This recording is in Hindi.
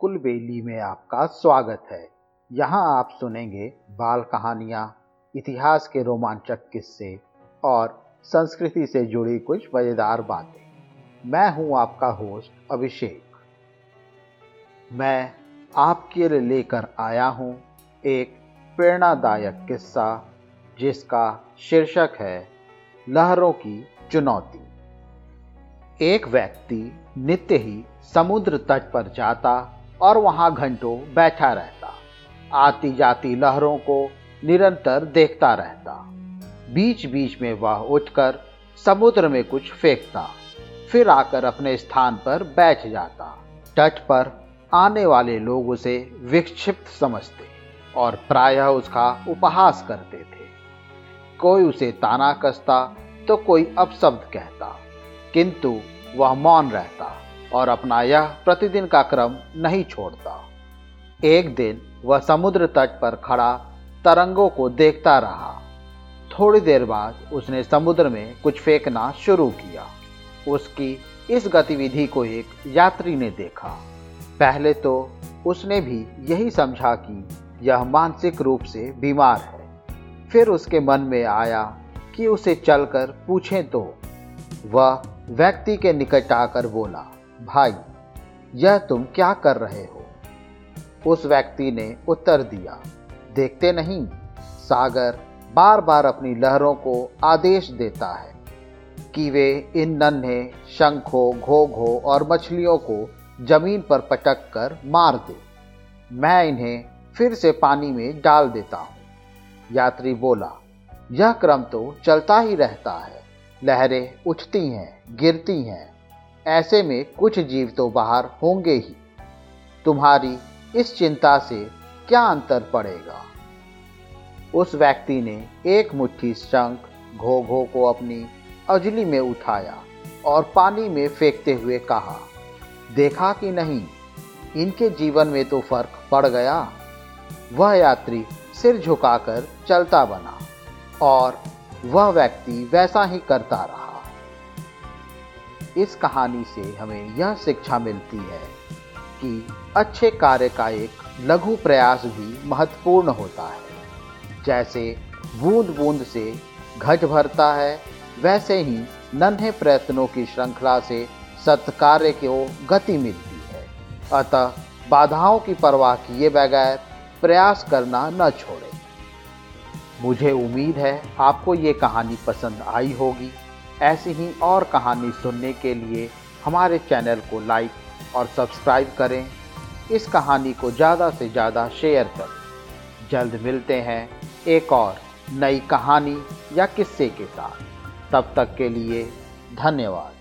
कुलबेली में आपका स्वागत है। यहाँ आप सुनेंगे बाल कहानियाँ, इतिहास के रोमांचक किस्से और संस्कृति से जुड़ी कुछ मज़ेदार बातें। मैं हूँ आपका होस्ट अभिषेक। मैं आपके लिए लेकर आया हूँ एक प्रेरणादायक किस्सा, जिसका शीर्षक है लहरों की चुनौती। एक व्यक्ति नित्य ही समुद्र तट पर जाता और वहाँ घंटों बैठा रहता। आती जाती लहरों को निरंतर देखता रहता। बीच बीच में वह उठकर समुद्र में कुछ फेंकता, फिर आकर अपने स्थान पर बैठ जाता। तट पर आने वाले लोग उसे विक्षिप्त समझते और प्रायः उसका उपहास करते थे। कोई उसे ताना कसता तो कोई अपशब्द कहता, किंतु वह मौन रहता। और अपना यह प्रतिदिन का क्रम नहीं छोड़ता। एक दिन वह समुद्र तट पर खड़ा तरंगों को देखता रहा। थोड़ी देर बाद उसने समुद्र में कुछ फेंकना शुरू किया। उसकी इस गतिविधि को एक यात्री ने देखा। पहले तो उसने भी यही समझा कि यह मानसिक रूप से बीमार है। फिर उसके मन में आया कि उसे चलकर पूछें तो। वह व्यक्ति के निकट आकर बोला भाई, यह तुम क्या कर रहे हो? उस व्यक्ति ने उत्तर दिया, देखते नहीं, सागर बार बार अपनी लहरों को आदेश देता है कि वे इन नन्हे, शंखों घो घो और मछलियों को ज़मीन पर पटक कर मार दे। मैं इन्हें फिर से पानी में डाल देता हूँ। यात्री बोला, यह क्रम तो चलता ही रहता है। लहरें उठती हैं, गिरती हैं ऐसे में कुछ जीव तो बाहर होंगे ही। तुम्हारी इस चिंता से क्या अंतर पड़ेगा? उस व्यक्ति ने एक मुट्ठी शंख घो घो को अपनी अजली में उठाया और पानी में फेंकते हुए कहा, देखा कि नहीं? इनके जीवन में तो फ़र्क पड़ गया। वह यात्री सिर झुकाकर चलता बना और वह व्यक्ति वैसा ही करता रहा। इस कहानी से हमें यह शिक्षा मिलती है कि अच्छे कार्य का एक लघु प्रयास भी महत्वपूर्ण होता है। जैसे बूंद बूंद से घट भरता है, वैसे ही नन्हे प्रयत्नों की श्रृंखला से सत्कार्य को गति मिलती है। अतः बाधाओं की परवाह किए बगैर प्रयास करना न छोड़े। मुझे उम्मीद है आपको ये कहानी पसंद आई होगी। ऐसी ही और कहानी सुनने के लिए हमारे चैनल को लाइक और सब्सक्राइब करें। इस कहानी को ज़्यादा से ज़्यादा शेयर करें। जल्द मिलते हैं एक और नई कहानी या किस्से के साथ। तब तक के लिए धन्यवाद।